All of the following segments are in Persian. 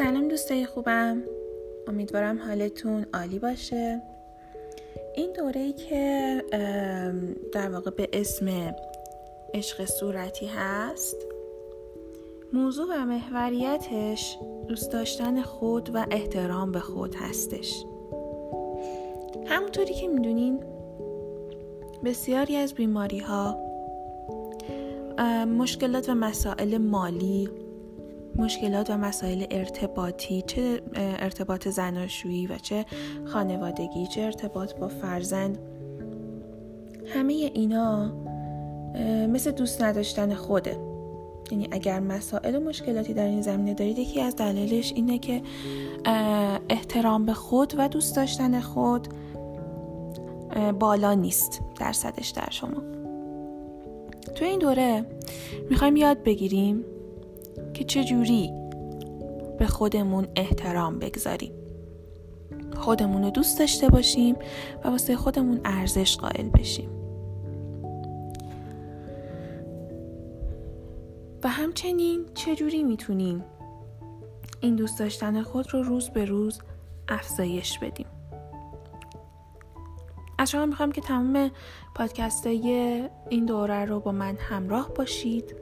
سلام دوستای خوبم. امیدوارم حالتون عالی باشه. این دوره ای که در واقع به اسم عشق صورتی هست موضوع و محوریتش دوست داشتن خود و احترام به خود هستش. همونطوری که می‌دونین بسیاری از بیماری ها مشکلات و مسائل مالی مشکلات و مسائل ارتباطی چه ارتباط زناشویی و چه خانوادگی چه ارتباط با فرزند. همه اینا مثل دوست نداشتن خوده. یعنی اگر مسائل و مشکلاتی در این زمینه دارید یکی از دلایلش اینه که احترام به خود و دوست داشتن خود بالا نیست درصدش در شما. تو این دوره می‌خوایم یاد بگیریم که چجوری به خودمون احترام بگذاریم. خودمون رو دوست داشته باشیم و واسه خودمون ارزش قائل بشیم. و همچنین چجوری می‌تونیم این دوست داشتن خود رو روز به روز افزایش بدیم؟ از شما می‌خوام که تمام پادکست این دوره رو با من همراه باشید.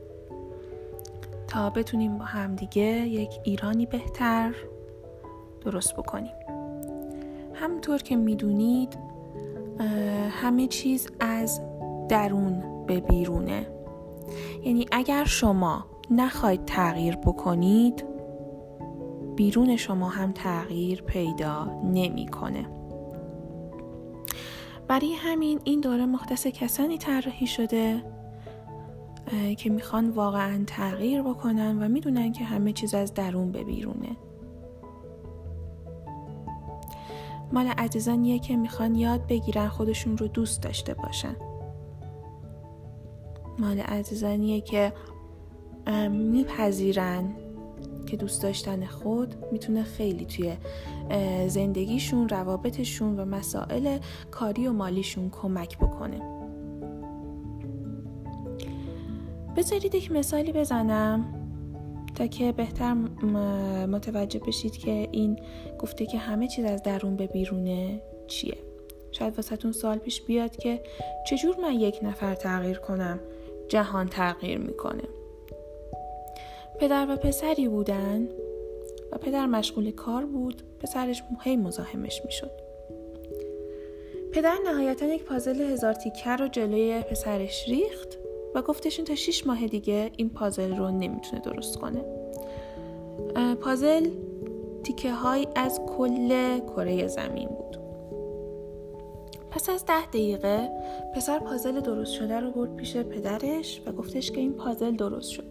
تا بتونیم با همدیگه یک ایرانی بهتر درست بکنیم همونطور که می‌دونید همه چیز از درون به بیرونه یعنی اگر شما نخواید تغییر بکنید بیرون شما هم تغییر پیدا نمی‌کنه. برای همین این دوره مختص کسانی طراحی شده که می‌خوان واقعا تغییر بکنن و می‌دونن که همه چیز از درون به بیرونه. مال عزیزانیه که می‌خوان یاد بگیرن خودشون رو دوست داشته باشن. مال عزیزانیه که میپذیرن که دوست داشتن خود می‌تونه خیلی توی زندگیشون روابطشون و مسائل کاری و مالیشون کمک بکنه. بذارید یک مثالی بزنم تا که بهتر متوجه بشید که این گفته که همه چیز از درون به بیرونه چیه. شاید واسهتون سال پیش بیاد که چجور من یک نفر تغییر کنم جهان تغییر می‌کنه. پدر و پسری بودن و پدر مشغول کار بود پسرش هی مزاحمش می‌شد. پدر نهایتا یک پازل هزار تیکر رو جلوی پسرش ریخت. و گفتشون تا 6 ماه دیگه این پازل رو نمی‌تونه درست کنه. پازل تیکه های از کل کره زمین بود. پس از ده دقیقه پسر پازل درست شده رو برد پیش پدرش و گفتش که این پازل درست شد.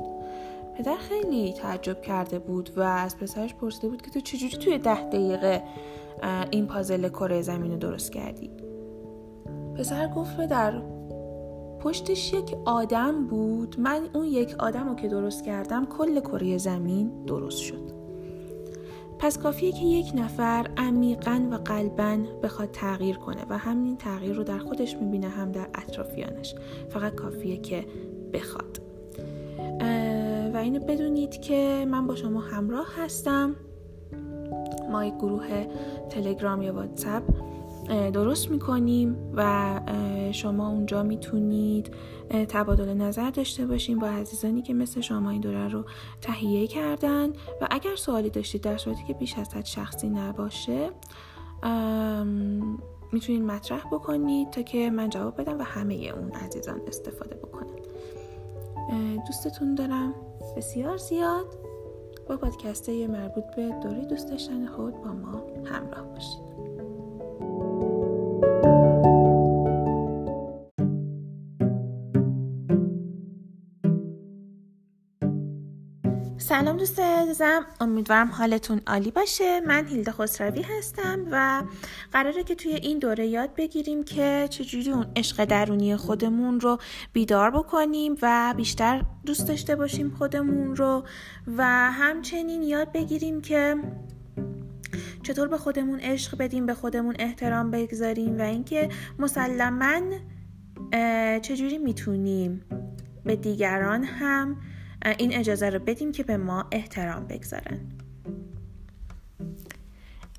پدر خیلی تعجب کرده بود و از پسرش پرسیده بود که تو چجوری توی ده دقیقه این پازل کره زمین رو درست کردی؟ پسر گفت پدر پشتش یک آدم بود. من اون یک آدم رو که درست کردم کل کره زمین درست شد. پس کافیه که یک نفر عمیقا و قلبا بخواد تغییر کنه و همین تغییر رو در خودش می‌بینه هم در اطرافیانش. فقط کافیه که بخواد. و اینو بدونید که من با شما همراه هستم. ما یک گروه تلگرام یا واتساپ درست می‌کنیم و شما اونجا می‌تونید تبادل نظر داشته باشیم با عزیزانی که مثل شما این دوره رو تهیه کردن. و اگر سوالی داشتید در صورتی که بیش از حد شخصی نباشه می‌تونید مطرح بکنید تا که من جواب بدم و همه اون عزیزان استفاده بکنن. دوستتون دارم بسیار زیاد. با پادکسته مربوط به دوره دوست داشتن خود با ما همراه باشید. سلام دوست عزیزم. امیدوارم حالتون عالی باشه. من هیلده خسروی هستم و قراره که توی این دوره یاد بگیریم که چجوری اون عشق درونی خودمون رو بیدار بکنیم و بیشتر دوست داشته باشیم خودمون رو و همچنین یاد بگیریم که چطور به خودمون عشق بدیم به خودمون احترام بگذاریم و اینکه مسلما چجوری می‌تونیم به دیگران هم این اجازه رو بدیم که به ما احترام بگذارن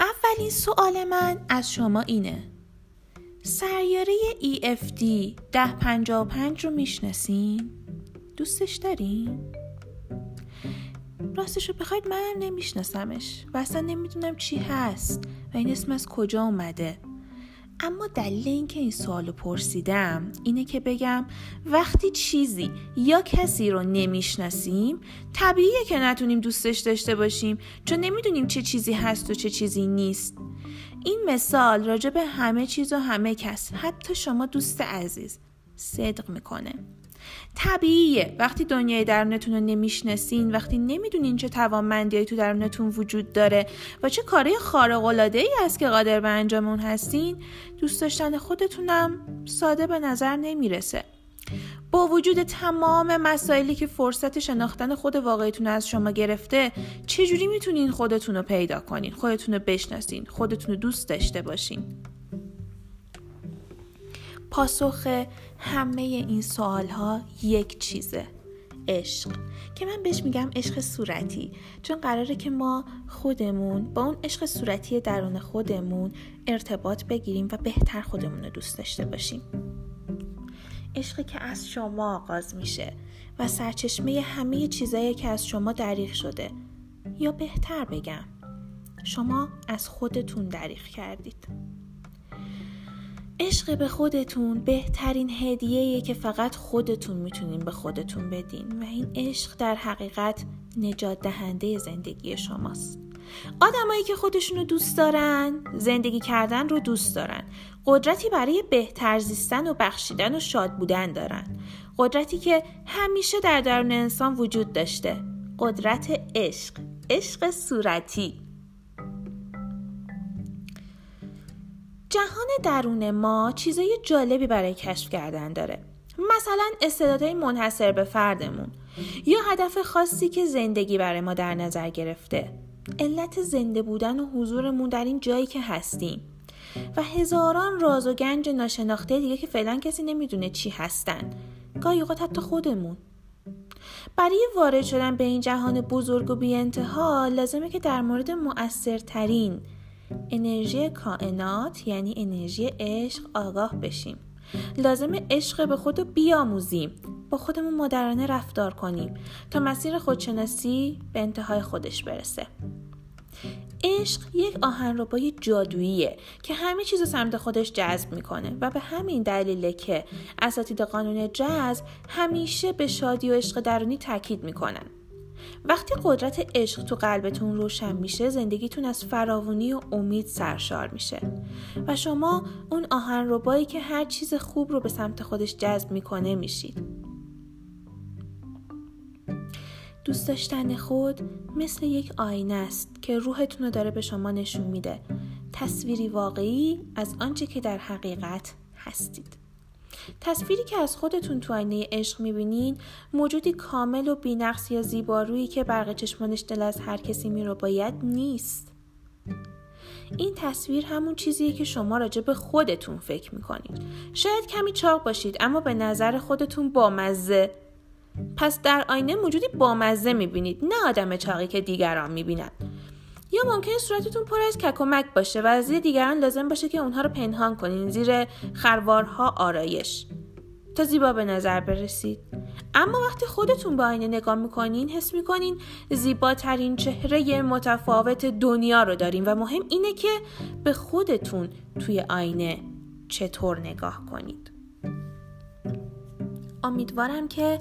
اولین سوال من از شما اینه سیاره EFD 1055 رو می‌شناسین؟ دوستش دارین؟ راستش رو بخواید منم نمیشناسمش و اصلا نمی‌دونم چی هست و این اسم از کجا اومده اما دلیل اینکه این سوالو پرسیدم اینه که بگم وقتی چیزی یا کسی رو نمی‌شناسیم طبیعیه که نتونیم دوستش داشته باشیم چون نمی‌دونیم چه چیزی هست و چه چیزی نیست. این مثال راجع به همه چیز و همه کس حتی شما دوست عزیز صدق می‌کنه. طبیعیه. وقتی دنیای درونتون رو نمی‌شناسین وقتی نمی‌دونین چه توانمندیایی تو درونتون وجود داره و چه کاری خارق العاده ای است که قادر به انجام اون هستین دوست داشتن خودتونم ساده به نظر نمی‌رسه. با وجود تمام مسائلی که فرصت شناختن خود واقعیتون از شما گرفته چجوری می‌تونین خودتون رو پیدا کنین خودتون رو بشناسین خودتون رو دوست داشته باشین؟ پاسخ همه این سوال ها یک چیزه عشق. که من بهش میگم عشق صورتی. چون قراره که ما خودمون با اون عشق صورتی درون خودمون ارتباط بگیریم و بهتر خودمون رو دوست داشته باشیم. عشقی که از شما آغاز میشه و سرچشمه همه چیزایی که از شما دریغ شده. یا بهتر بگم شما از خودتون دریغ کردید. عشق به خودتون بهترین هدیه که فقط خودتون می‌تونین به خودتون بدین و این عشق در حقیقت نجات دهنده زندگی شماست. آدمایی که خودشونو دوست دارن زندگی کردن رو دوست دارن. قدرتی برای بهتر زیستن و بخشیدن و شاد بودن دارن. قدرتی که همیشه در درون انسان وجود داشته. قدرت عشق. عشق صورتی. جهان درون ما چیزای جالبی برای کشف کردن داره. مثلا استعدادهای منحصر به فردمون. یا هدف خاصی که زندگی برای ما در نظر گرفته. علت زنده بودن و حضورمون در این جایی که هستیم. و هزاران راز و گنج ناشناخته دیگه که فعلا کسی نمی‌دونه چی هستن. گاهی اوقات حتی خودمون. برای وارد شدن به این جهان بزرگ و بی انتها لازمه که در مورد مؤثرترین انرژی کائنات یعنی انرژی عشق آگاه بشیم. لازم عشق به خود رو بیاموزیم با خودمون مادرانه رفتار کنیم تا مسیر خودشناسی به انتهای خودش برسه. عشق یک آهنربای جادوییه که همه چیز سمت خودش جذب می‌کنه و به همین دلیله که اساتید قانون جذب همیشه به شادی و عشق درونی تاکید می‌کنن. وقتی قدرت عشق تو قلبتون روشن میشه زندگیتون از فراوانی و امید سرشار میشه. و شما اون آهن ربایی که هر چیز خوب رو به سمت خودش جذب می‌کنه میشید دوست داشتن خود مثل یک آینه است که روحتون رو داره به شما نشون میده. تصویری واقعی از آنچه که در حقیقت هستید. تصویری که از خودتون تو آینه عشق می‌بینین موجودی کامل و بینقص یا زیبارویی که برق چشمانش دل از هر کسی میرو باید نیست. این تصویر همون چیزیه که شما راجع به خودتون فکر می‌کنید شاید کمی چاق باشید اما به نظر خودتون بامزه. پس در آینه موجودی بامزه می‌بینید نه آدم چاقی که دیگران می‌بینند یا ممکنه صورتتون پر از ککمک باشه و از دیگران لازم باشه که اونها رو پنهان کنین زیر خروارها آرایش. تا زیبا به نظر برسید. اما وقتی خودتون به آینه نگاه می‌کنین حس می‌کنین زیباترین چهره متفاوت دنیا رو دارین و مهم اینه که به خودتون توی آینه چطور نگاه کنید. امیدوارم که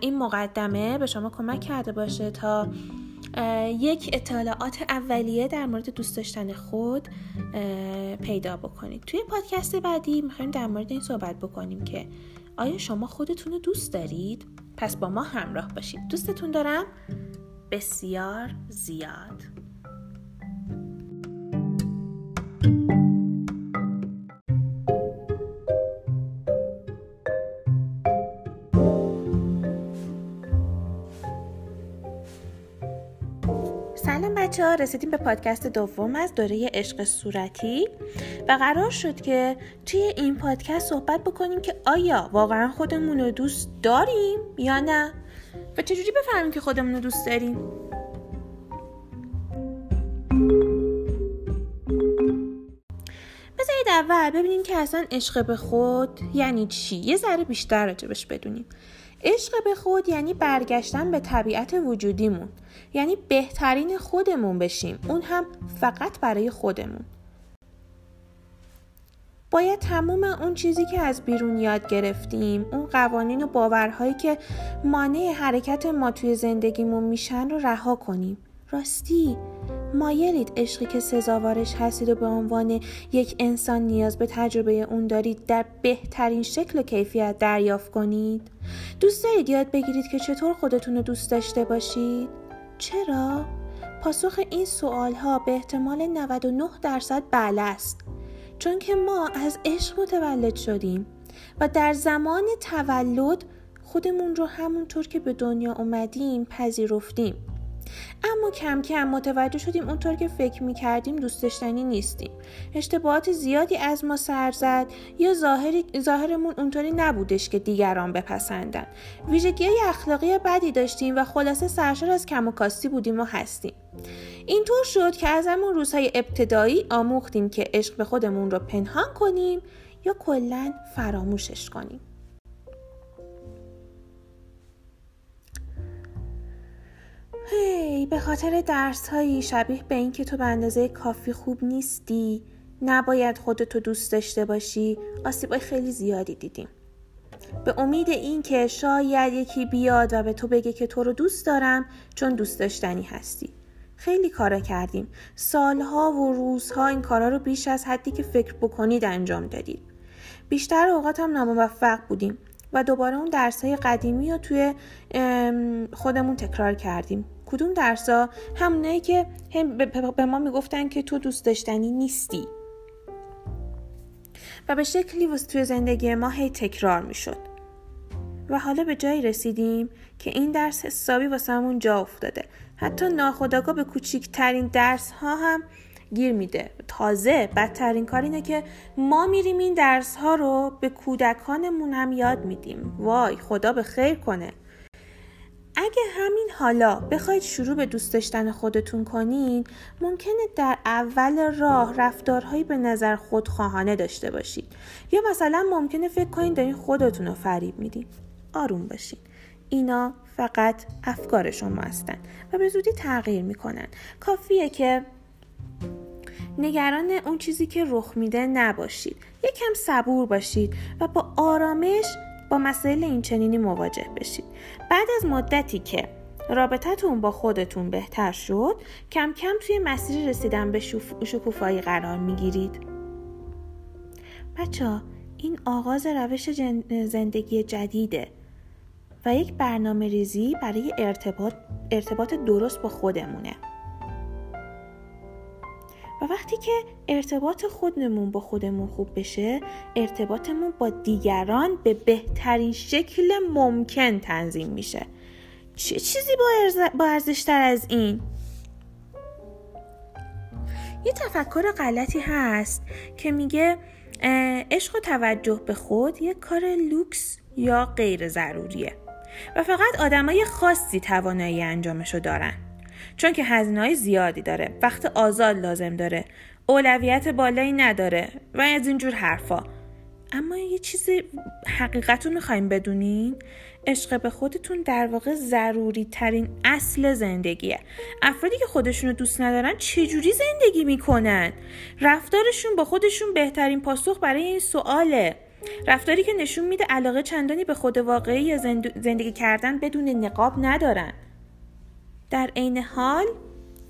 این مقدمه به شما کمک کرده باشه تا یک اطلاعات اولیه در مورد دوست داشتن خود پیدا بکنید. توی پادکست بعدی می‌خوایم در مورد این صحبت بکنیم که آیا شما خودتون رو دوست دارید؟ پس با ما همراه باشید. دوستتون دارم؟ بسیار زیاد. بچه ها رسیدیم به پادکست دوم از دوره عشق صورتی و قرار شد که توی این پادکست صحبت بکنیم که آیا واقعا خودمون رو دوست داریم یا نه و چجوری بفهمیم که خودمون رو دوست داریم. اول ببینیم که اصلا عشق به خود یعنی چی؟ یه ذره بیشتر راجبش بدونیم. عشق به خود یعنی برگشتن به طبیعت وجودیمون. یعنی بهترین خودمون بشیم. اون هم فقط برای خودمون. باید تموم اون چیزی که از بیرون یاد گرفتیم اون قوانین و باورهایی که مانع حرکت ما توی زندگیمون میشن رو رها کنیم. راستی مایلید عشقی که سزاوارش هستید و به عنوان یک انسان نیاز به تجربه اون دارید در بهترین شکل و کیفیت دریافت کنید؟ دوست دارید یاد بگیرید که چطور خودتون رو دوست داشته باشید؟ چرا؟ پاسخ این سوال ها به احتمال 99 درصد بله است چون که ما از عشق متولد شدیم و در زمان تولد خودمون رو همونطور که به دنیا اومدیم پذیرفتیم. اما کم کم متوجه شدیم اونطور که فکر می کردیم دوست داشتنی نیستیم. اشتباهات زیادی از ما سر زد یا ظاهر... ظاهرمون اونطوری نبودش که دیگران بپسندن. ویژگی اخلاقی بدی داشتیم و خلاصه سرشار از کم و کاستی بودیم و هستیم. اینطور شد که از همون روزهای ابتدایی آموختیم که عشق به خودمون رو پنهان کنیم یا کلا فراموشش کنیم. به خاطر درس هایی شبیه به اینکه تو به اندازه کافی خوب نیستی نباید خودتو دوست داشته باشی آسیبای خیلی زیادی دیدیم. به امید اینکه شاید یکی بیاد و به تو بگه که تو رو دوست دارم چون دوست داشتنی هستی. خیلی کارا کردیم. سالها و روزها این کارا رو بیش از حدی که فکر بکنید انجام دادید. بیشتر اوقات هم ناموفق بودیم. و دوباره اون درس های قدیمی رو توی خودمون تکرار کردیم. کدوم درسا همونایی که هم به ما می‌گفتن که تو دوست داشتنی نیستی. و به شکلی توی زندگی ما هی تکرار می‌شد. و حالا به جایی رسیدیم که این درس حسابی واسمون جا افتاده. حتی ناخداگاه به کوچیکترین درس ها هم گیر میده. تازه بدترین کار اینه که ما میریم این درس ها رو به کودکانمون هم یاد میدیم. وای خدا به خیر کنه. اگه همین حالا بخواید شروع به دوست داشتن خودتون کنین ممکنه در اول راه رفتارهایی به نظر خودخواهانه داشته باشید. یا مثلا ممکنه فکر کنید دارین خودتون رو فریب میدین. آروم باشین. اینا فقط افکار شما هستن و به زودی تغییر می‌کنن. کافیه که نگران اون چیزی که رخ میده نباشید. یکم صبور باشید و با آرامش با مسائل این چنینی مواجه بشید. بعد از مدتی که رابطتون با خودتون بهتر شد کم کم توی مسیر رسیدن به شکوفایی قرار می‌گیرید. بچه این آغاز روش زندگی جدیده و یک برنامه ریزی برای ارتباط, ارتباط درست با خودمونه. و وقتی که ارتباط خودمون با خودمون خوب بشه ارتباطمون با دیگران به بهترین شکل ممکن تنظیم میشه. چه چیزی با ارزشتر از این؟ یه تفکر غلطی هست که میگه عشق و توجه به خود یه کار لوکس یا غیر ضروریه. و فقط آدمای خاصی توانایی انجامشو دارن. چون که هزینه زیادی داره. وقت آزاد لازم داره. اولویت بالایی نداره. و از اینجور حرفا. اما یه چیزی حقیقت رو می‌خوایم بدونین. عشق به خودتون در واقع ضروری ترین اصل زندگیه. افرادی که خودشون رو دوست ندارن چجوری زندگی می‌کنن؟ رفتارشون با خودشون بهترین پاسخ برای این سواله. رفتاری که نشون میده علاقه چندانی به خود واقعی یا زندگی کردن بدون نقاب ندارن. در عین حال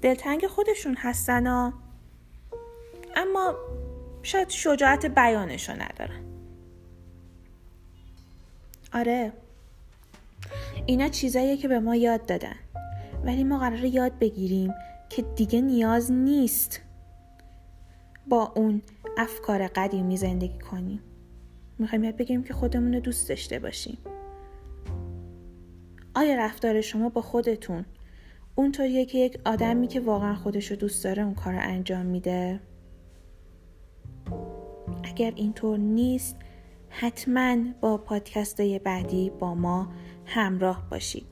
دلتنگ خودشون هستن ها. اما شاید شجاعت بیانشو ندارن. آره. اینا چیزاییه که به ما یاد دادن. ولی ما قراره یاد بگیریم که دیگه نیاز نیست با اون افکار قدیمی زندگی کنیم. می‌خوایم یاد بگیریم که خودمون رو دوست داشته باشیم. آیا رفتار شما با خودتون اونطوریه که یک آدمی که واقعا خودش رو دوست داره اون کار انجام میده. اگر اینطور نیست حتما با پادکست بعدی با ما همراه باشید.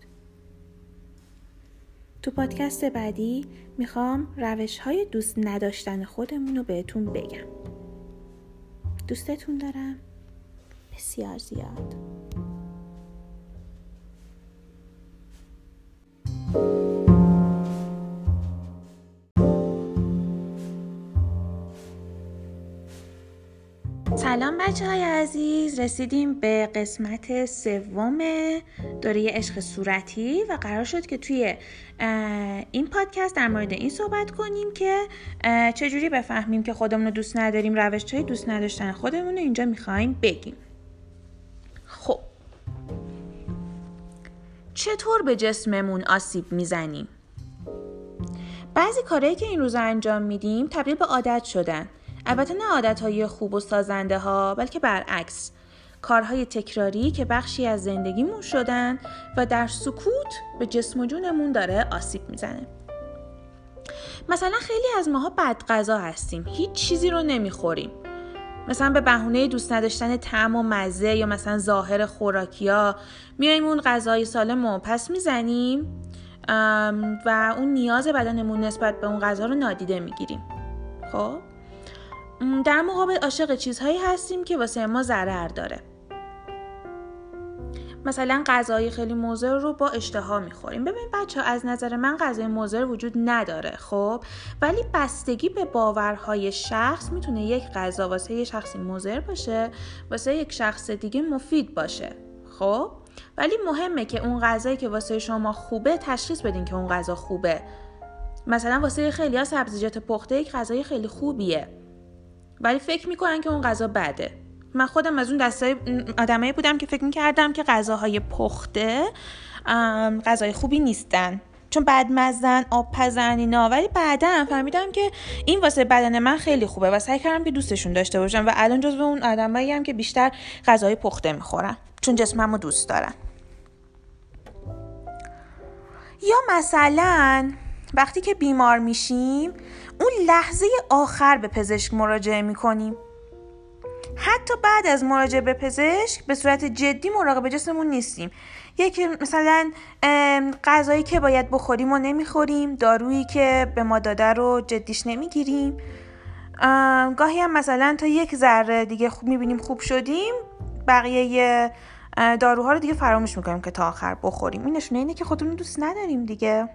تو پادکست بعدی می‌خوام روش های دوست نداشتن خودمون رو بهتون بگم. دوستتون دارم. بسیار زیاد. سلام بچه های عزیز رسیدیم به قسمت سوم دوره عشق صورتی و قرار شد که توی این پادکست در مورد این صحبت کنیم که چجوری بفهمیم که خودمون رو دوست نداریم روش های دوست نداشتن خودمون رو اینجا می‌خوایم بگیم. خب. چطور به جسممون آسیب می‌زنیم؟ بعضی کارهایی که این روز انجام میدیم تبدیل به عادت شدن. البته نه عادتهای خوب و سازنده ها بلکه برعکس. کارهای تکراری که بخشی از زندگیمون شدن و در سکوت به جسم و جونمون داره آسیب می‌زنه. مثلا خیلی از ماها بد غذا هستیم هیچ چیزی رو نمی‌خوریم. مثلا به بهونه دوست نداشتن طعم و مزه یا مثلا ظاهر خوراکیا میایم اون غذای سالم و پس می‌زنیم و اون نیاز بدنمون نسبت به اون غذا رو نادیده می‌گیریم. خب؟ در مقابل عاشق چیزهایی هستیم که واسه ما ضرر داره. مثلا غذای خیلی مضر رو با اشتها می‌خوریم. ببین بچه ها از نظر من غذای مضر وجود نداره خب؟ ولی بستگی به باورهای شخص می‌تونه یک غذا واسه یه شخصی مضر باشه واسه یک شخص دیگه مفید باشه خب؟ ولی مهمه که اون غذایی که واسه شما خوبه تشخیص بدین که اون غذا خوبه. مثلا واسه خیلی ها سبزیجات پخته یک غذای خیلی خوبیه. ولی فکر می‌کنن که اون غذا بده. من خودم از اون دستای آدمایی بودم که فکر می‌کردم که غذاهای پخته غذای خوبی نیستن. چون بعد مزن آب پزن اینا. ولی بعدا فهمیدم که این واسه بدن من خیلی خوبه و سعی کردم که دوستشون داشته باشم و الان جزو اون آدمایی هم که بیشتر غذای پخته می‌خورم چون جسمم رو دوست دارم یا مثلا وقتی که بیمار میشیم اون لحظه آخر به پزشک مراجعه می‌کنیم. حتی بعد از مراجعه به پزشک به صورت جدی مراقب جسممون نیستیم. یکی مثلا غذایی که باید بخوریم و نمی‌خوریم دارویی که به ما داده رو جدیش نمی‌گیریم. گاهی هم مثلا تا یک ذره دیگه خوب می‌بینیم خوب شدیم بقیه داروها رو دیگه فراموش می‌کنیم که تا آخر بخوریم. این نشونه اینه که خودمون دوست نداریم دیگه.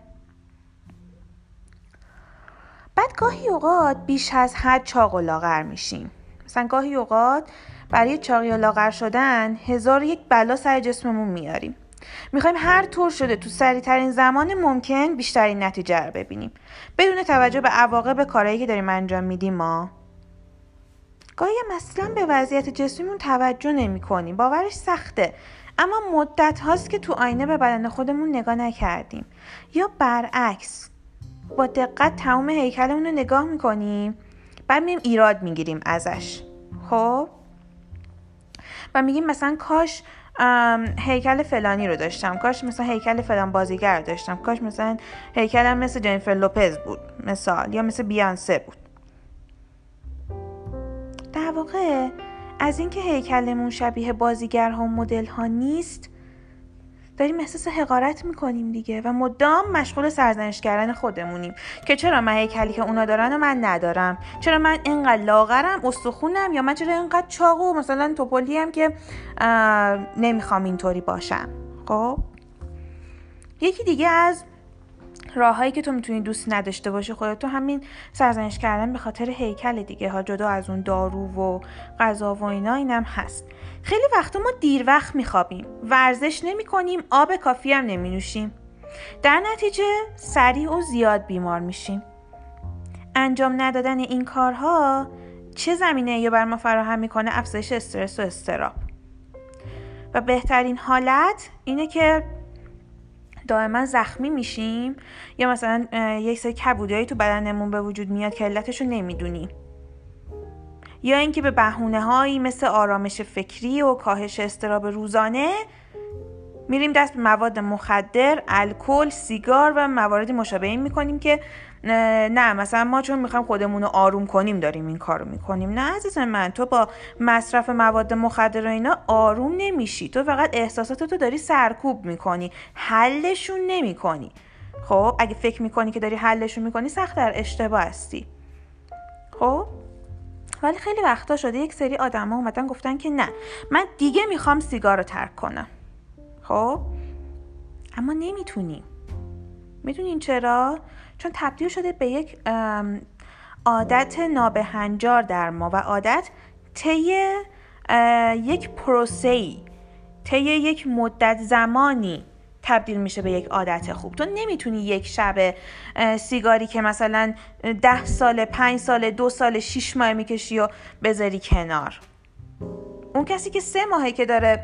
بعد گاهی اوقات بیش از حد چاق و لاغر میشیم. مثلا گاهی اوقات برای چاقی و لاغر شدن هزار یک بلا سر جسممون میاریم. می‌خوایم هر طور شده تو سریعترین زمان ممکن بیشترین نتیجه رو ببینیم. بدون توجه به عواقب کارهایی که داریم انجام میدیم ما. گاهی اصلا به وضعیت جسمیمون توجه نمی کنیم باورش سخته. اما مدت هاست که تو آینه به بدن خودمون نگاه نکردیم. یا برعکس با دقت تمام هیکلمون رو نگاه می‌کنیم. بعد میریم ایراد می‌گیریم ازش. خب؟ و میگیم مثلا کاش هیکل فلانی رو داشتم. کاش مثلا هیکل فلان بازیگر رو داشتم. کاش مثلا هیکلم مثل جنیفر لوپز بود مثال یا مثل بیانسه بود. در واقع از اینکه هیکلمون شبیه بازیگرها و مدل ها نیست داریم احساس حقارت می‌کنیم دیگه و مدام مشغول سرزنش کردن خودمونیم که چرا من هیکلی که اونا دارن و من ندارم؟ چرا من اینقدر لاغرم استخونم یا من چرا اینقدر چاقو مثلا توپلی هم که نمی‌خوام اینطوری باشم؟ خب؟ یکی دیگه از راههایی که تو می‌تونی دوست نداشته باشی خودت تو همین سرزنش کردن به خاطر هیکل دیگه ها جدا از اون دارو و غذا و اینا اینم هست. خیلی وقتا ما دیر وقت میخوابیم. ورزش نمی کنیم آب کافی هم نمی نوشیم در نتیجه سریع و زیاد بیمار میشیم. انجام ندادن این کارها چه زمینه یا بر ما فراهم می‌کنه؟ افزایش استرس و استراب و بهترین حالت اینه که دائما زخمی میشیم یا مثلا یک سری کبودهایی تو بدنمون به وجود میاد که علتش رو نمی‌دونیم یا اینکه به بهونه هایی مثل آرامش فکری و کاهش استراب روزانه میریم دست به مواد مخدر، الکل، سیگار و مواردی مشابه این می‌کنیم که نه مثلا ما چون می‌خوایم خودمون رو آروم کنیم داریم این کارو می‌کنیم. نه عزیز من تو با مصرف مواد مخدر و اینا آروم نمیشی. تو فقط احساساتتو داری سرکوب می‌کنی حلشون نمی‌کنی. خب اگه فکر می‌کنی که داری حلشون می‌کنی سخت در اشتباه هستی. خب؟ ولی خیلی وقتا شده یک سری آدما اومدن گفتن که نه من دیگه می‌خوام سیگار رو ترک کنم. خب؟ اما نمی‌تونیم می‌دونین چرا؟ چون تبدیل شده به یک عادت نابهنجار در ما و عادت طی یک پروسه طی یک مدت زمانی تبدیل میشه به یک عادت خوب. تو نمی‌تونی یک شب سیگاری که مثلا ده سال پنج سال دو سال شیش ماه می‌کشی و بذاری کنار. اون کسی که سه ماهه که داره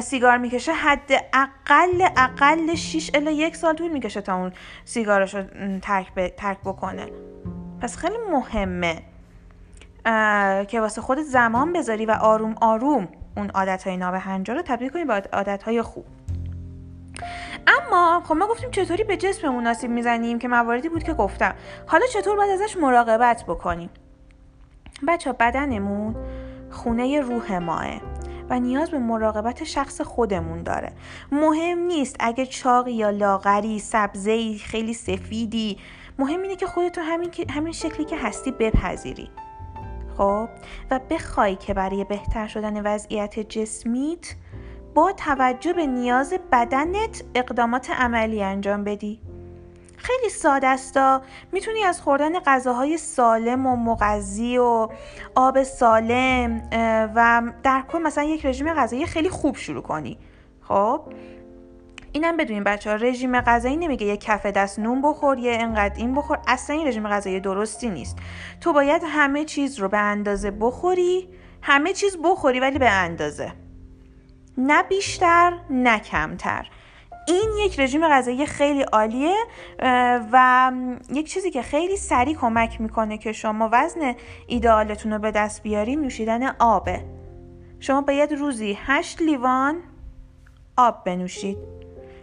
سیگار می‌کشه حد اقل اقل 6 الا یک سال طول می‌کشه تا اون سیگارش رو ترک, ترک بکنه. پس خیلی مهمه که واسه خودت زمان بذاری و آروم آروم اون عادت های نابهنجار رو تبدیل کنی به عادت های خوب. اما خب ما گفتیم چطوری به جسممون مناسب می‌زنیم که مواردی بود که گفتم. حالا چطور باید ازش مراقبت بکنیم؟ بچه بدنمون خونه روح ماه. و نیاز به مراقبت شخص خودمون داره. مهم نیست اگه چاقی یا لاغری سبزی خیلی سفیدی مهم اینه که خودتو همین, همین شکلی که هستی بپذیری. خب؟ و بخوای که برای بهتر شدن وضعیت جسمیت با توجه به نیاز بدنت اقدامات عملی انجام بدی. خیلی ساده است می‌تونی از خوردن غذاهای سالم و مغذی و آب سالم و در کل مثلا یک رژیم غذایی خیلی خوب شروع کنی. خب؟ اینم بدونین بچه ها رژیم غذایی نمیگه یه کف دست نون بخور یه انقدر این بخور. اصلا این رژیم غذایی درستی نیست. تو باید همه چیز رو به اندازه بخوری همه چیز بخوری ولی به اندازه. نه بیشتر نه کمتر. این یک رژیم غذایی خیلی عالیه و یک چیزی که خیلی سریع کمک می‌کنه که شما وزن ایدئالتون رو به دست بیاری نوشیدن آبه. شما باید روزی 8 لیوان آب بنوشید.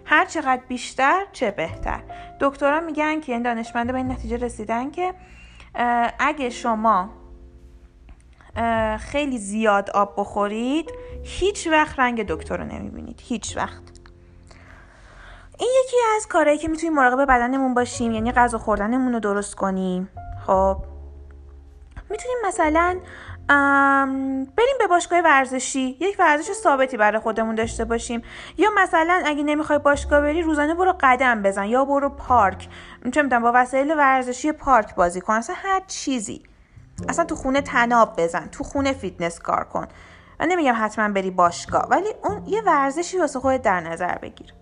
هر چقدر بیشتر چه بهتر. دکترها میگن که این دانشمنده به این نتیجه رسیدن که اگه شما خیلی زیاد آب بخورید هیچ وقت رنگ دکتر رو نمی‌بینید. هیچ وقت. این یکی از کارهایی که می‌تونیم مراقب بدنمون باشیم یعنی غذا خوردنمون رو درست کنیم. خب. می‌تونیم مثلا بریم به باشگاه ورزشی یک ورزش ثابتی برای خودمون داشته باشیم. یا مثلا اگه نمی‌خوای باشگاه بری روزانه برو قدم بزن یا برو پارک. چه می‌دونم با وسایل ورزشی پارک بازی کن. اصلا هر چیزی. اصلا تو خونه طناب بزن تو خونه فیتنس کار کن. من نمیگم حتما بری باشگاه ولی اون یه ورزشی واسه خودت در نظر بگیر.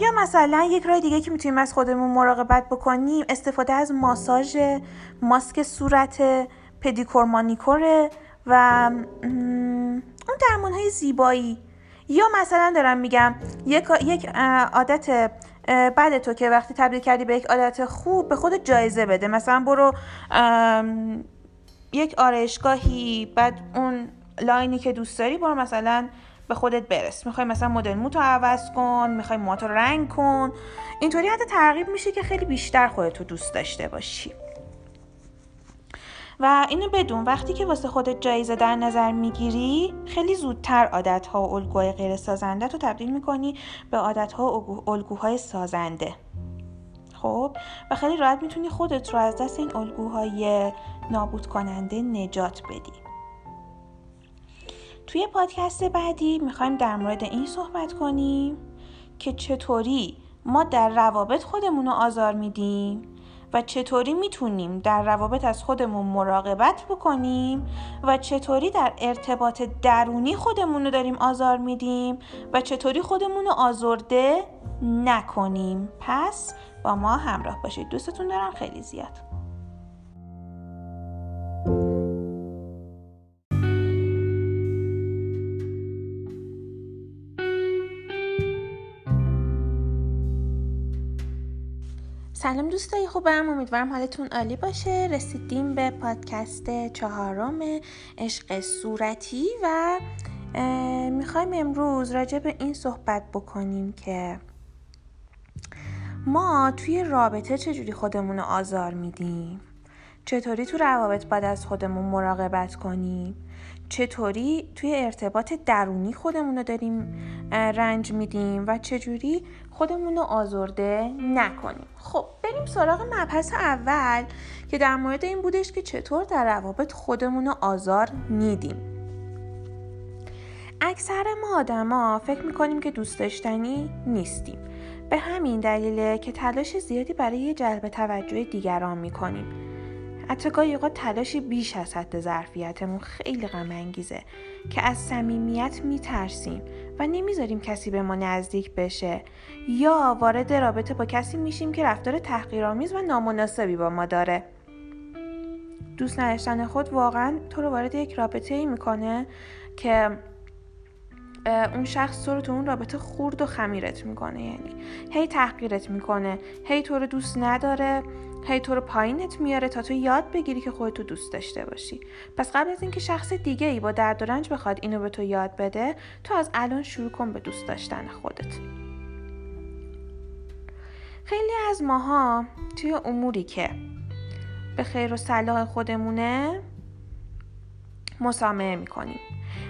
یا مثلا یک راه دیگه که می‌تونیم از خودمون مراقبت بکنیم استفاده از ماساژ ماسک صورت پدیکور مانیکوره و اون درمان های زیبایی. یا مثلا دارم میگم یک, یک عادت بعد تو که وقتی تبدیل کردی به یک عادت خوب به خود جایزه بده. مثلا برو یک آرایشگاهی بعد اون لاینی که دوست داری برو مثلا به خودت برس. می‌خوای مثلا مدل موتو عوض کن می‌خوای موتو رنگ کن. اینطوری حتی ترغیب میشه که خیلی بیشتر خودتو دوست داشته باشی. و اینو بدون وقتی که واسه خودت جایزه در نظر می‌گیری خیلی زودتر عادت ها و الگوهای غیر سازنده تو تبدیل می‌کنی به عادت ها و الگوهای سازنده. خب؟ و خیلی راحت می‌تونی خودت رو از دست این الگوهای نابود کننده نجات بدی. توی پادکست بعدی می‌خوایم در مورد این صحبت کنیم که چطوری ما در روابط خودمون رو آزار میدیم و چطوری می‌تونیم در روابط از خودمون مراقبت بکنیم و چطوری در ارتباط درونی خودمون رو داریم آزار میدیم و چطوری خودمون رو آزرده نکنیم. پس با ما همراه باشید. دوستتون دارم. خیلی زیاد. سلام دوستای خوبم امیدوارم حالتون عالی باشه. رسیدیم به پادکست چهارم عشق صورتی و می‌خوایم امروز راجع به این صحبت بکنیم که ما توی رابطه چجوری خودمون رو آزار میدیم؟ چطوری تو روابط باید از خودمون مراقبت کنیم؟ چطوری توی ارتباط درونی خودمون رو داریم رنج میدیم و چجوری خودمون رو آزرده نکنیم؟ خب بریم سراغ مبحث اول که در مورد این بودش که چطور در روابط خودمون رو آزار میدیم. اکثر ما آدما فکر می‌کنیم که دوست داشتنی نیستیم. به همین دلیله که تلاش زیادی برای جلب توجه دیگران می‌کنیم. حتی گاهی اوقات تلاشی بیش از حد ظرفیتمون خیلی غم انگیزه که از صمیمیت میترسیم و نمی‌ذاریم کسی به ما نزدیک بشه. یا وارد رابطه با کسی میشیم که رفتار تحقیرآمیز و نامناسبی با ما داره. دوست نداشتن خود واقعا تو رو وارد یک رابطه ای می‌کنه که اون شخص تو رو تو اون رابطه خورد و خمیرت می‌کنه یعنی هی تحقیرت می‌کنه هی تو رو دوست نداره. هی تو رو پایینت میاره تا تو یاد بگیری که خودتو دوست داشته باشی. پس قبل از اینکه شخص دیگه ای با درد و رنج بخواد اینو به تو یاد بده تو از الان شروع کن به دوست داشتن خودت. خیلی از ماها توی اموری که به خیر و صلاح خودمونه مسامعه می‌کنیم.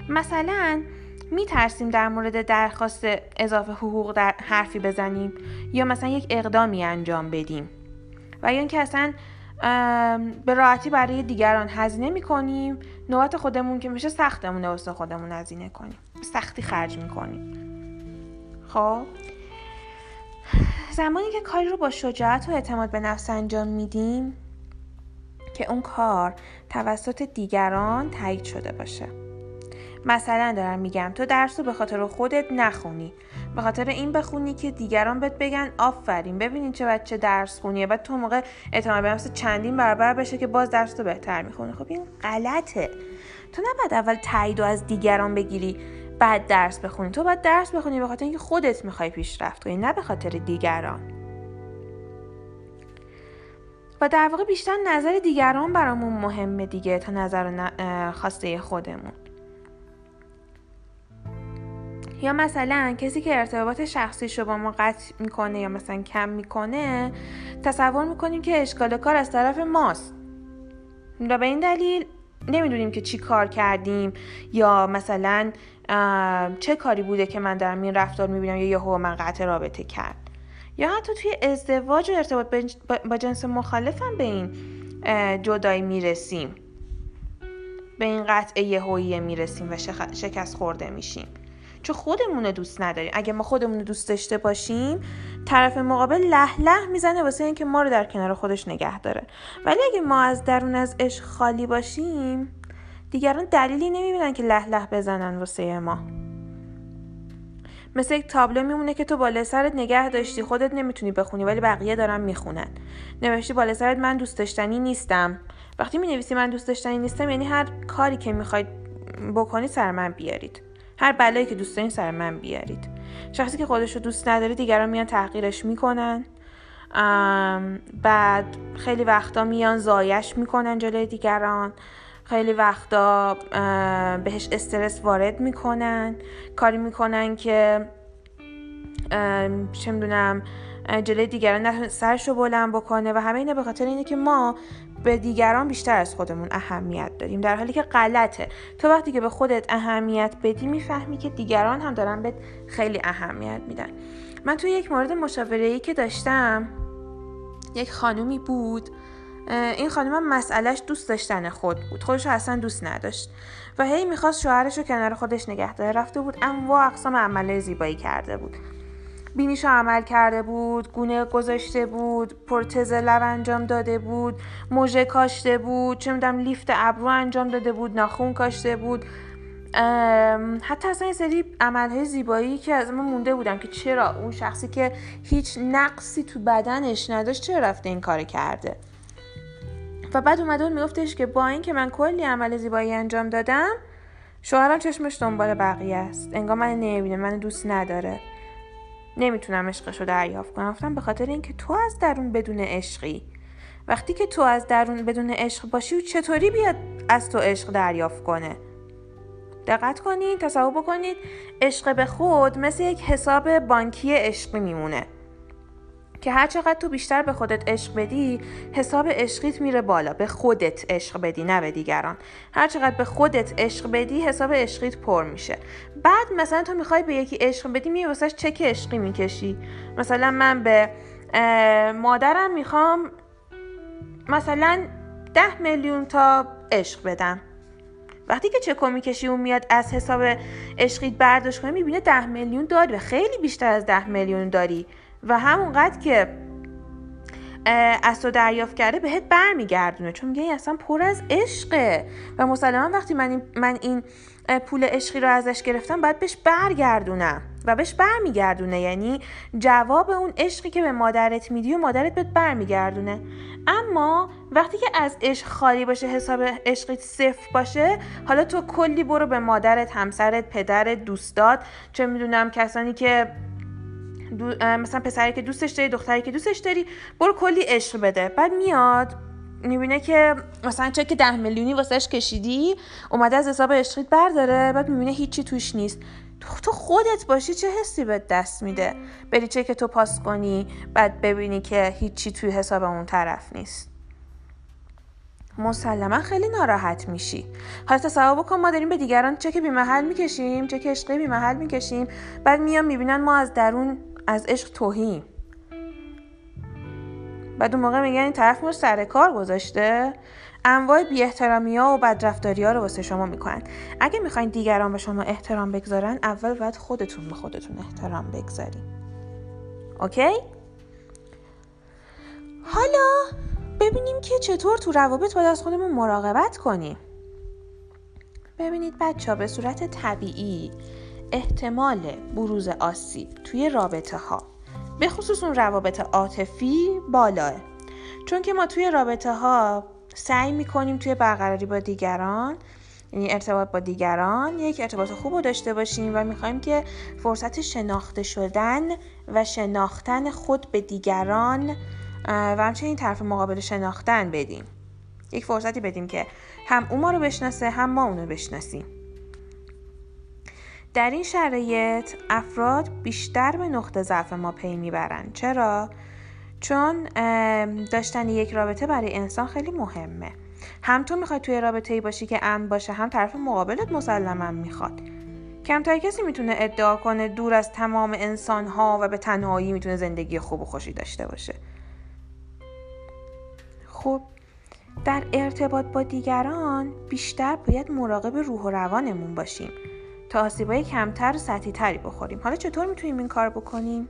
مثلا میترسیم در مورد درخواست اضافه حقوق در حرفی بزنیم یا مثلا یک اقدامی انجام بدیم. و یا اینکه اصلا به راحتی برای دیگران هزینه می‌کنیم نوبت خودمون که میشه سختمونه واسه خودمون هزینه کنیم. سختی خرج می‌کنیم. خب؟ زمانی که کاری رو با شجاعت و اعتماد به نفس انجام میدیم که اون کار توسط دیگران تایید شده باشه. مثلا دارم میگم تو درس رو به خاطر خودت نخونی. به خاطر این بخونی که دیگران بهت بگن آفرین ببینین چه بچه درس خونیه بعد تو موقع اعتماد به نفس چندین برابر بشه که باز درس رو بهتر می‌خونی. خب این غلطه. تو نباید اول تایید از دیگران بگیری بعد درس بخونی. تو باید درس بخونی به خاطر اینکه خودت می‌خوای پیشرفت کنی نه به خاطر دیگران. و در واقع بیشتر نظر دیگران برامون مهمه دیگه تا نظر خواسته خودمون. یا مثلا کسی که ارتباط شخصیش رو با ما قطع می‌کنه یا مثلا کم می‌کنه تصور می‌کنیم که اشکال کار از طرف ماست. و به این دلیل نمی‌دونیم که چی کار کردیم یا مثلا چه کاری بوده که من در این رفتار می‌بینم یا یهو من قطع رابطه کرد. یا حتی توی ازدواج و ارتباط با جنس مخالفم به این جدایی می‌رسیم. به این قطع یهویی می‌رسیم و شکست خورده میشیم. چون خودمون دوست نداریم. اگه ما خودمون دوست داشته باشیم طرف مقابل له له می‌زنه واسه اینکه ما رو در کنار خودش نگه داره. ولی اگه ما از درون از عشق خالی باشیم دیگران دلیلی نمی‌بینن که له له بزنن واسه ما. مثل یک تابلو میمونه که تو بالا سرت نگه داشتی خودت نمی‌تونی بخونی ولی بقیه دارن می‌خونن. نوشتی بالا سرت من دوست داشتنی نیستم. وقتی می نویسی من دوست داشتنی نیستم یعنی هر کاری که می‌خواید بکنی سر من بیارید. هر بلایی که دوست دارین سر من بیارید. شخصی که خودش رو دوست نداره دیگران میان تحقیرش می‌کنن. بعد خیلی وقتا میان زایش می‌کنن جلوی دیگران. خیلی وقتا بهش استرس وارد می‌کنن. کاری می‌کنن که چه می‌دونم جلوی دیگران سرش رو بلند بکنه. و همه اینه به خاطر اینه که ما به دیگران بیشتر از خودمون اهمیت داریم در حالی که غلطه. تو وقتی که به خودت اهمیت بدی می‌فهمی که دیگران هم دارن به خیلی اهمیت میدن. من توی یک مورد مشاوره ای که داشتم یک خانومی بود. این خانم هم مسئلهش دوست داشتن خود بود. خودش اصلا دوست نداشت. و هی می‌خواست شوهرش رو کنار خودش نگه داره. رفته بود اما اقسام عمله زیبایی کرده بود. بینیشو عمل کرده بود گونه گذاشته بود پرتز لب انجام داده بود موژه کاشته بود چه می‌دونم لیفت ابرو انجام داده بود ناخون کاشته بود. حتی اصلا یه سری عملهای زیبایی که از من مونده بودم که چرا اون شخصی که هیچ نقصی تو بدنش نداشت چرا رفته این کار کرده؟ و بعد اومده بود میگفتش که با اینکه من کلی عمل زیبایی انجام دادم شوهرم چشمش دنبال بقیه است. انگار من نمی‌بینه من دوست نداره. نمی‌تونم عشقش رو دریافت کنم. گفتم به خاطر اینکه تو از درون بدون عشقی. وقتی که تو از درون بدون عشق باشی و چطوری بیاد از تو عشق دریافت کنه؟ دقت کنید تصور بکنید عشق به خود مثل یک حساب بانکی عشقی میمونه. که هر چقدر تو بیشتر به خودت عشق بدی حساب عشقیت میره بالا. به خودت عشق بدی نه به دیگران. هر چقدر به خودت عشق بدی حساب عشقیت پر میشه. بعد مثلا تو می‌خوای به یکی عشق بدی می واسش چک عشقی می‌کشی؟ مثلا من به مادرم می‌خوام مثلا ده میلیون تا عشق بدم. وقتی که چه کمی اون میاد از حساب عشقیت برداشت کنه می‌بینه ده میلیون داری و خیلی بیشتر از ده میلیون داری. و همونقدر که از تو دریافت کرده بهت برمیگردونه. چون میگه اصلا پر از عشقه. و مسلما وقتی من این, من این پول عشقی رو ازش گرفتم باید بهش برگردونم و بهش برمیگردونه. یعنی جواب اون عشقی که به مادرت میدی و مادرت بهت برمیگردونه. اما وقتی که از عشق خالی باشه حساب عشقیت صفر باشه حالا تو کلی برو به مادرت همسرت پدرت دوستات. چه می‌دونم کسانی که مثلا پسری که دوستش داری دختری که دوستش داری برو کلی عشق بده. بعد میاد می‌بینه که مثلا چک ده میلیونی واسهش کشیدی اومده از حساب عشقیت برداره بعد می‌بینه هیچی توش نیست. تو خودت باشی چه حسی به دست میده؟ بری چک تو پاس کنی بعد ببینی که هیچی توی حساب اون طرف نیست. مسلما خیلی ناراحت میشی. حالا تصور بکن ما داریم به دیگران چک بیمحل می‌کشیم چک عشقی بیمحل می‌کشیم. بعد میان می‌بینن ما از درون از عشق توهیم بعد اون موقع میگن این طرف ما سر کار گذاشته. انواع بی احترامی ها و بدرفتاری ها رو واسه شما می‌کنن. اگه می‌خواین دیگران به شما احترام بگذارن اول باید خودتون به خودتون احترام بگذارین. اوکی؟ حالا ببینیم که چطور تو روابط باید از خودمون مراقبت کنیم. ببینید بچه ها به صورت طبیعی احتمال بروز آسیب توی رابطه ها به خصوص اون روابط عاطفی بالاه. چون که ما توی رابطه ها سعی می‌کنیم توی برقراری با دیگران یعنی ارتباط با دیگران یک ارتباط خوب رو داشته باشیم و می‌خوایم که فرصت شناخته شدن و شناختن خود به دیگران و همچنین طرف مقابل شناختن بدیم. یک فرصتی بدیم که هم او ما رو بشناسه هم ما اونو بشناسیم. در این شرایط افراد بیشتر به نقطه ضعف ما پی می‌برند چرا؟ چون داشتن یک رابطه برای انسان خیلی مهمه. هم تو می‌خوای توی رابطه ای باشی که امن باشه هم طرف مقابلت مسلما می‌خواد. کمتر کسی می‌تونه ادعا کنه دور از تمام انسان ها و به تنهایی می‌تونه زندگی خوب و خوشی داشته باشه. خب در ارتباط با دیگران بیشتر باید مراقب روح و روانمون باشیم. تا آسیبای کمتر و سطحی تری بخوریم. حالا چطور می‌تونیم این کار بکنیم؟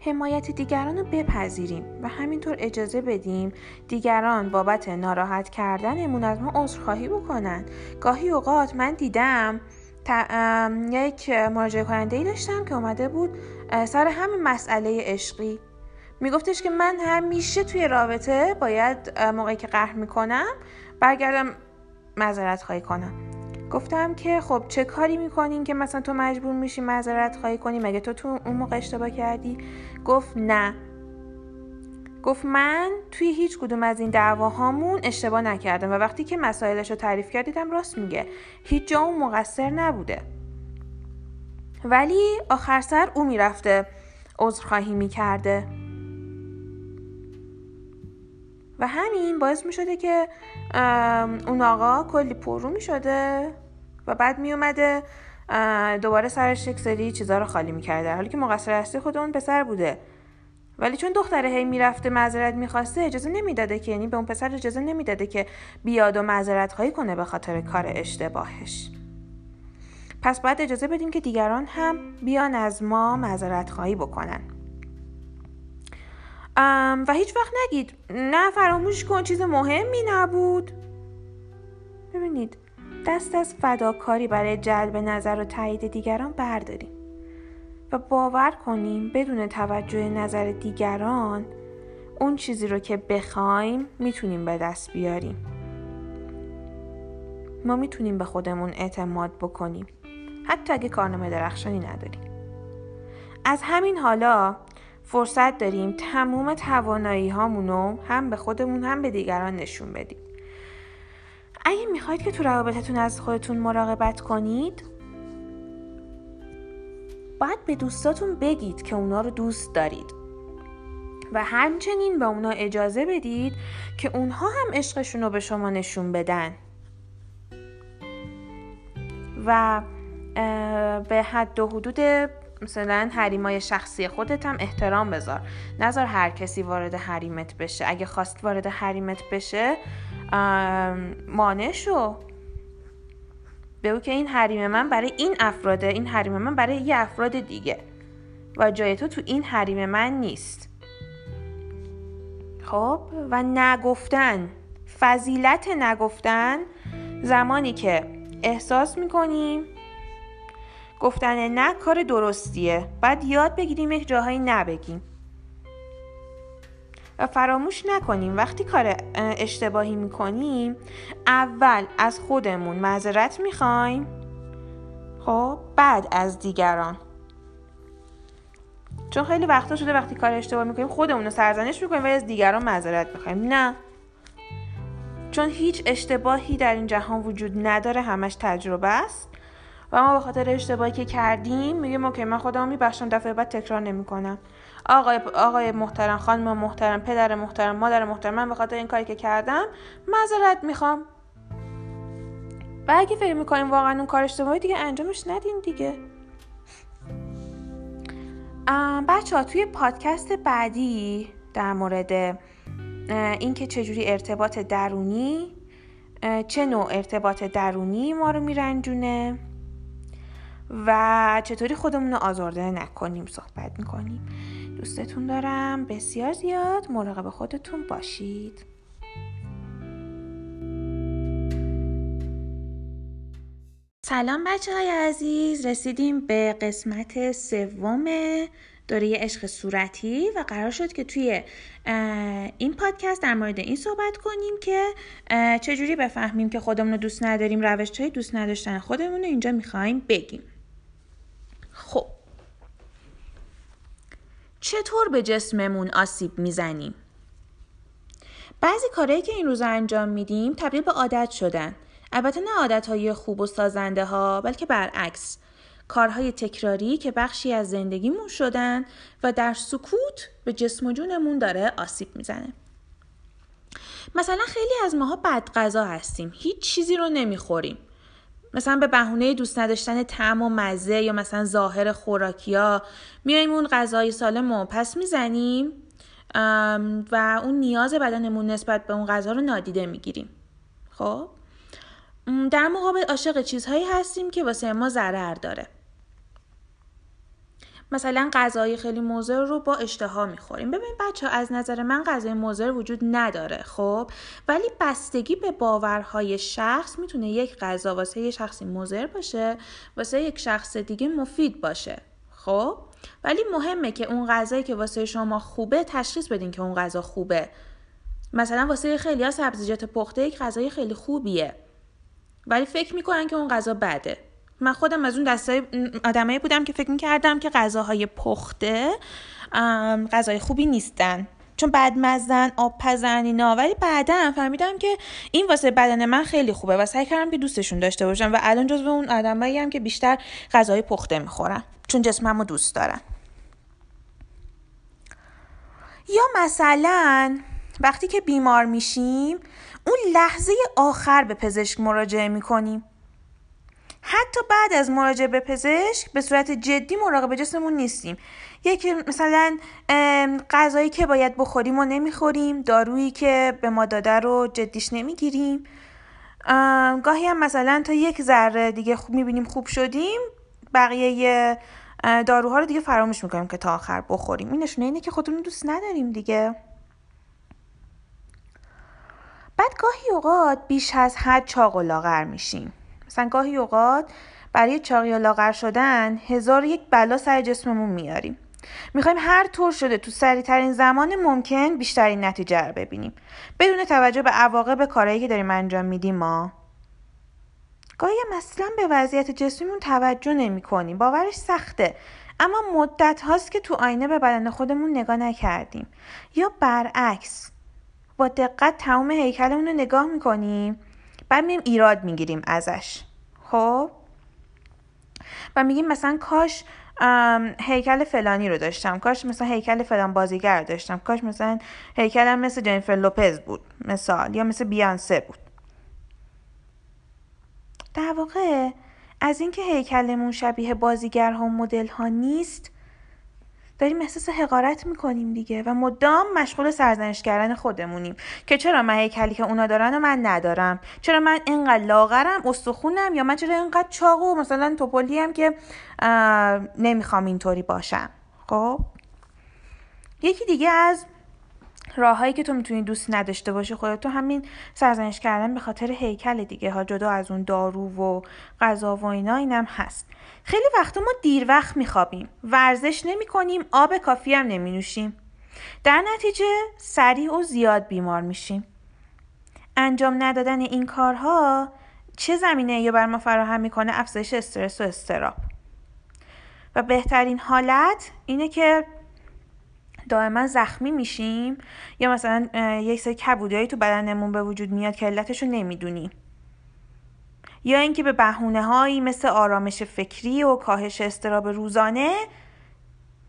حمایت دیگران رو بپذیریم و همینطور اجازه بدیم دیگران بابت ناراحت کردنمون از ما عذرخواهی بکنن. گاهی اوقات من دیدم یک مراجعه کننده ای داشتم که اومده بود سر همین مسئله عشقی. میگفتش که من همیشه توی رابطه باید موقعی که قهر می‌کنم برگردم مذارت خواهی کنم. گفتم که خب چه کاری می‌کنین که مثلا تو مجبور میشی معذرت خواهی کنی؟ مگه تو تو اون موقع اشتباه کردی؟ گفت نه. گفت من توی هیچ کدوم از این دعواهامون اشتباه نکردم و وقتی که مسائلش رو تعریف کردیدم راست میگه. هیچ جا اون مقصر نبوده. ولی آخر سر او می‌رفته عذرخواهی می‌کرده. و همین باعث می شده که اون آقا کلی پررو می شده و بعد می اومده دوباره سرش یک سری چیزا رو خالی می کرده حالی که مقصر اصلی خود اون پسر بوده. ولی چون دختره هی می‌رفته معذرت می‌خواسته اجازه نمی‌داده که یعنی به اون پسر اجازه نمی‌داده که بیاد و معذرت خواهی کنه به خاطر کار اشتباهش. پس باید اجازه بدیم که دیگران هم بیان از ما معذرت خواهی بکنن. و هیچ وقت نگید. نه فراموش کن چیز مهمی نبود. ببینید دست از فداکاری برای جلب نظر و تایید دیگران برداریم. و باور کنیم بدون توجه نظر دیگران اون چیزی رو که بخوایم می‌تونیم به دست بیاریم. ما می‌تونیم به خودمون اعتماد بکنیم. حتی اگه کارنامه درخشانی نداریم. از همین حالا فرصت داریم تموم توانایی هامونو هم به خودمون هم به دیگران نشون بدیم. اگه می‌خواید که تو روابطتون از خودتون مراقبت کنید باید به دوستاتون بگید که اونا رو دوست دارید. و همچنین به اونا اجازه بدید که اونها هم عشقشون رو به شما نشون بدن. و به حد و حدود مثلا حریمای شخصی خودت هم احترام بذار. نظر هر کسی وارد حریمت بشه. اگه خواست وارد حریمت بشه مانع شو. بگو که این حریم من برای این افراده. این حریم من برای یه افراد دیگه. و جای تو تو این حریم من نیست. خب؟ و نگفتن. فضیلت نگفتن. زمانی که احساس می‌کنیم گفتن نه کار درستیه. بعد یاد بگیریم یک جاهایی نبگیم. و فراموش نکنیم وقتی کار اشتباهی می‌کنیم اول از خودمون معذرت می‌خوایم. خب بعد از دیگران. چون خیلی وقتا شده وقتی کار اشتباه می‌کنیم خودمون رو سرزنش می‌کنیم و از دیگران معذرت می‌خوایم. نه. چون هیچ اشتباهی در این جهان وجود نداره همش تجربه است. و ما به خاطر اشتباهی که کردیم میگیم اوکی من خودم میبخشم دفعه بعد تکرار نمی‌کنم. آقای آقای محترم خانم محترم پدر محترم مادر محترم من به خاطر این کاری که کردم معذرت می‌خوام. و اگه فکر می‌کنیم واقعا اون کار اشتباهی دیگه انجامش ندین دیگه. بچه ها توی پادکست بعدی در مورد اینکه چجوری ارتباط درونی چه نوع ارتباط درونی ما رو میرنجونه و چطوری خودمون رو آزرده نکنیم صحبت می‌کنیم. دوستتون دارم. بسیار زیاد مراقب خودتون باشید. سلام بچه های عزیز. رسیدیم به قسمت سوم دوره عشق صورتی و قرار شد که توی این پادکست در مورد این صحبت کنیم که چجوری بفهمیم که خودمون رو دوست نداریم روش های دوست نداشتن خودمون رو اینجا می‌خوایم بگیم. خب. چطور به جسممون آسیب می‌زنیم؟ بعضی کارهایی که این روزا انجام میدیم تبدیل به عادت شدن. البته نه عادت های خوب و سازنده ها بلکه برعکس. کارهای تکراری که بخشی از زندگیمون شدن و در سکوت به جسم و جونمون داره آسیب می‌زنه. مثلا خیلی از ماها بد غذا هستیم. هیچ چیزی رو نمی‌خوریم. مثلا به بهونه دوست نداشتن طعم و مزه یا مثلا ظاهر خوراکیا میایم اون غذای سالم رو پس می‌زنیم و اون نیاز بدنمون نسبت به اون غذا رو نادیده می‌گیریم. خب؟ در مقابل عاشق چیزهایی هستیم که واسه ما ضرر داره. مثلا غذای خیلی مضر رو با اشتها می‌خوریم. ببین بچه از نظر من غذای مضر وجود نداره خب؟ ولی بستگی به باورهای شخص می‌تونه یک غذا واسه یه شخصی مضر باشه واسه یک شخص دیگه مفید باشه خب؟ ولی مهمه که اون غذایی که واسه شما خوبه تشخیص بدین که اون غذا خوبه. مثلا واسه خیلی ها سبزیجات پخته یک غذای خیلی خوبیه. ولی فکر می‌کنن که اون غذا بده. من خودم از اون دستای آدمایی بودم که فکر می‌کردم که غذاهای پخته غذای خوبی نیستن. چون بعد مزن آب پزن اینا. ولی بعدا فهمیدم که این واسه بدن من خیلی خوبه و سعی کردم که دوستشون داشته باشم و الان جزو اون آدمایی هم که بیشتر غذای پخته می‌خورن. چون جسممو دوست دارن. یا مثلا وقتی که بیمار میشیم اون لحظه آخر به پزشک مراجعه می‌کنیم. حتی بعد از مراجعه به پزشک به صورت جدی مراقب جسممون نیستیم. یکی مثلا غذایی که باید بخوریم و نمی‌خوریم دارویی که به ما داده رو جدیش نمی‌گیریم. گاهی هم مثلا تا یک ذره دیگه خوب می‌بینیم خوب شدیم بقیه داروها رو دیگه فراموش می‌کنیم که تا آخر بخوریم. این نشونه اینه که خودمون دوست نداریم دیگه. بعد گاهی اوقات بیش از حد چاق و لاغر میشیم. مثلا گاهی اوقات برای چاقی و لاغر شدن هزار یک بلا سر جسممون میاریم. می‌خوایم هر طور شده تو سریع ترین زمان ممکن بیشترین نتیجه رو ببینیم. بدون توجه به عواقب کارهایی که داریم انجام میدیم ما. گاهی اصلا به وضعیت جسمیمون توجه نمی کنیم باورش سخته. اما مدت هاست که تو آینه به بدن خودمون نگاه نکردیم. یا برعکس. با دقت تمام هیکلمون رو نگاه می‌کنیم. بعد میم ایراد می‌گیریم ازش. خب؟ و میگیم مثلا کاش هیکل فلانی رو داشتم. کاش مثلا هیکل فلان بازیگر رو داشتم. کاش مثلا هیکلم مثل جنیفر لوپز بود مثال یا مثل بیانسه بود. در واقع از اینکه هیکلمون شبیه بازیگرها و مدل ها نیست داریم احساس حقارت می‌کنیم دیگه و مدام مشغول سرزنش کردن خودمونیم که چرا من هیکلی که اونا دارن و من ندارم؟ چرا من اینقدر لاغرم استخونم یا من چرا اینقدر چاق و مثلا توپلی هم که نمی‌خوام اینطوری باشم؟ خب؟ یکی دیگه از راههایی که تو می‌تونی دوست نداشته باشی خودت تو همین سرزنش کردن به خاطر هیکل دیگه. ها جدا از اون دارو و غذا و اینا اینم هست. خیلی وقتا ما دیر وقت میخوابیم. ورزش نمی کنیم آب کافی هم نمی نوشیم در نتیجه سریع و زیاد بیمار میشیم. انجام ندادن این کارها چه زمینه یا بر ما فراهم می‌کنه؟ افزایش استرس و استراب و بهترین حالت اینه که دائما زخمی میشیم یا مثلا یک سری کبودایی تو بدنمون به وجود میاد که علتش رو نمی‌دونیم یا اینکه به بهونه هایی مثل آرامش فکری و کاهش استراب روزانه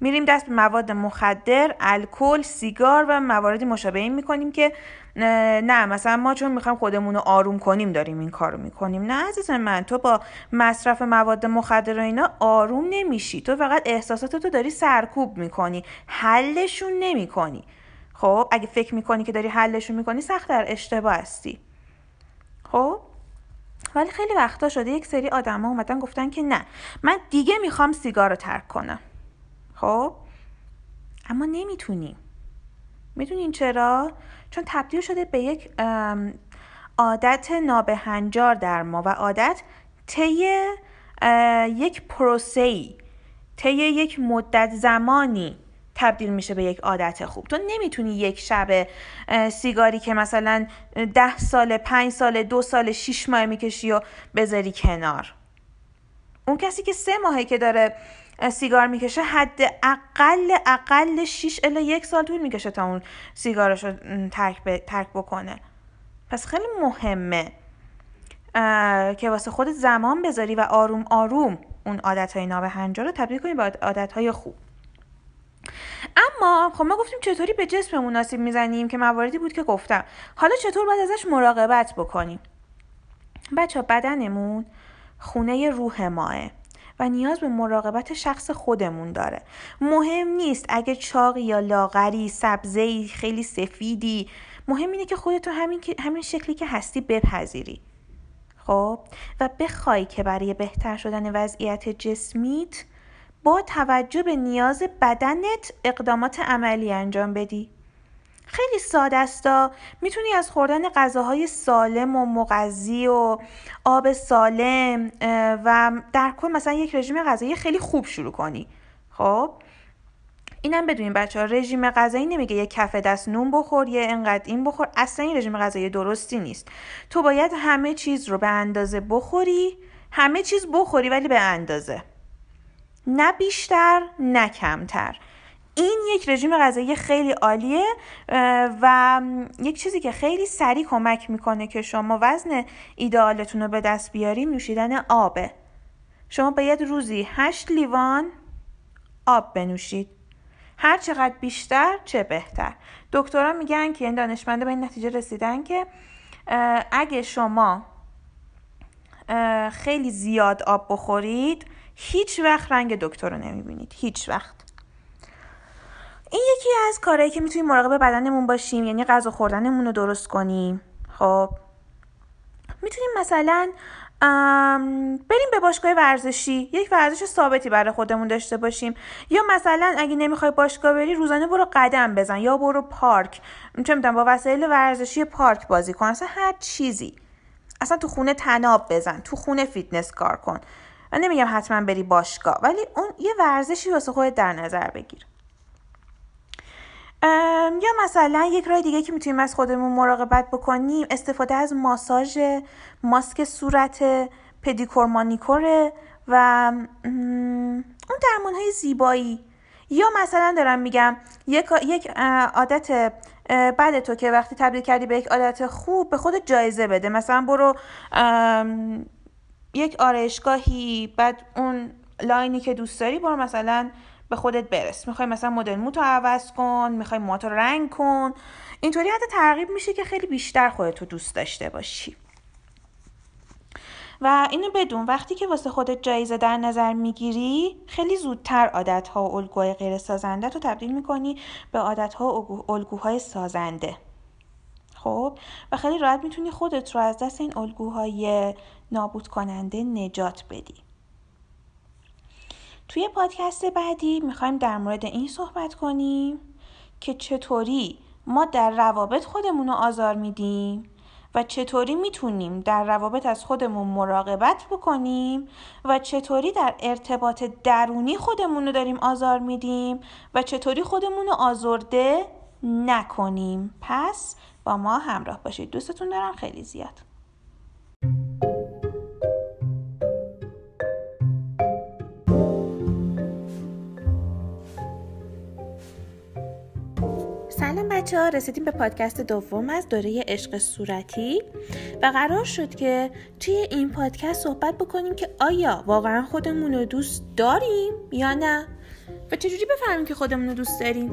میریم دست به مواد مخدر، الکل، سیگار و مواردی مشابه این می‌کنیم که نه مثلا ما چون می‌خوایم خودمون رو آروم کنیم داریم این کار رو می‌کنیم. نه عزیز من تو با مصرف مواد مخدر و اینا آروم نمیشی. تو فقط احساساتتو داری سرکوب می‌کنی. حلشون نمی‌کنی. خب اگه فکر می‌کنی که داری حلشون می‌کنی سخت در اشتباه هستی. خب؟ ولی خیلی وقتا شده یک سری آدم ها اومدن گفتن که نه من دیگه می‌خوام سیگار رو ترک کنم. خب؟ اما نمی‌تونیم می‌دونین چرا؟ چون تبدیل شده به یک عادت نابهنجار در ما و عادت طی یک پروسه طی یک مدت زمانی تبدیل میشه به یک عادت خوب. تو نمی‌تونی یک شب سیگاری که مثلا ده سال پنج سال دو سال شیش ماه می‌کشی و بذاری کنار. اون کسی که سه ماهه که داره سیگار می‌کشه حد اقل اقل 6 الا یک سال طول می‌کشه تا اون سیگارش رو ترک, ترک بکنه. پس خیلی مهمه که واسه خودت زمان بذاری و آروم آروم اون عادت های نابهنجار رو تبدیل کنی به عادت های خوب. اما خب ما گفتیم چطوری به جسممون آسیب می‌زنیم که مواردی بود که گفتم. حالا چطور باید ازش مراقبت بکنیم؟ بچه بدنمون خونه روح ماه. و نیاز به مراقبت شخص خودمون داره. مهم نیست اگه چاقی یا لاغری سبزی خیلی سفیدی مهم اینه که خودتو همین, همین شکلی که هستی بپذیری. خب؟ و بخوای که برای بهتر شدن وضعیت جسمیت با توجه به نیاز بدنت اقدامات عملی انجام بدی. خیلی ساده استا می‌تونی از خوردن غذاهای سالم و مغذی و آب سالم و در کل مثلا یک رژیم غذایی خیلی خوب شروع کنی. خب؟ اینم بدونین بچه ها رژیم غذایی نمیگه یه کف دست نون بخور یه انقدر این بخور. اصلا این رژیم غذایی درستی نیست. تو باید همه چیز رو به اندازه بخوری همه چیز بخوری ولی به اندازه. نه بیشتر نه کمتر. این یک رژیم غذایی خیلی عالیه و یک چیزی که خیلی سریع کمک می‌کنه که شما وزن ایدئالتون رو به دست بیارین نوشیدن آبه. شما باید روزی 8 لیوان آب بنوشید. هر چقدر بیشتر چه بهتر. دکتران میگن که این دانشمنده به این نتیجه رسیدن که اگه شما خیلی زیاد آب بخورید هیچ وقت رنگ دکتر رو نمی‌بینید. هیچ وقت. این یکی از کارهایی که می‌تونیم مراقب بدنمون باشیم یعنی غذا خوردنمون رو درست کنیم. خب. می‌تونیم مثلا بریم به باشگاه ورزشی. یک ورزش ثابتی برای خودمون داشته باشیم. یا مثلا اگه نمی‌خوای باشگاه بری روزانه برو قدم بزن یا برو پارک. چه می‌دونم با وسایل ورزشی پارک بازی کن. اصلا هر چیزی. اصلا تو خونه طناب بزن. تو خونه فیتنس کار کن. من نمیگم حتما بری باشگاه. ولی اون یه ورزشی واسه خودت در نظر بگیر. یا مثلا یک راه دیگه که می‌تونیم از خودمون مراقبت بکنیم استفاده از ماساژ ماسک صورت پدیکور مانیکوره و اون درمان های زیبایی. یا مثلا دارم میگم یک, یک عادت بعد تو که وقتی تبدیل کردی به یک عادت خوب به خودت جایزه بده. مثلا برو یک آرایشگاهی بعد اون لاینی که دوست داری برو مثلا به خودت برس. می‌خوای مثلا مدل موتو عوض کن می‌خوای موتو رنگ کن. اینطوری حتی ترغیب میشه که خیلی بیشتر خودتو دوست داشته باشی. و اینو بدون وقتی که واسه خودت جایزه در نظر می‌گیری خیلی زودتر عادتها و الگوهای غیر سازنده رو تبدیل می‌کنی به عادتها و الگوهای سازنده. خب؟ و خیلی راحت می‌تونی خودت رو از دست این الگوهای نابود کننده نجات بدی. توی پادکست بعدی می‌خوایم در مورد این صحبت کنیم که چطوری ما در روابط خودمون رو آزار میدیم و چطوری می‌تونیم در روابط از خودمون مراقبت بکنیم و چطوری در ارتباط درونی خودمون رو داریم آزار میدیم و چطوری خودمون رو آزرده نکنیم. پس با ما همراه باشید. دوستتون دارم. خیلی زیاد. سلام بچه ها رسیدیم به پادکست دوم از دوره عشق صورتی و قرار شد که توی این پادکست صحبت بکنیم که آیا واقعا خودمون رو دوست داریم یا نه؟ و چجوری بفهمیم که خودمون رو دوست داریم؟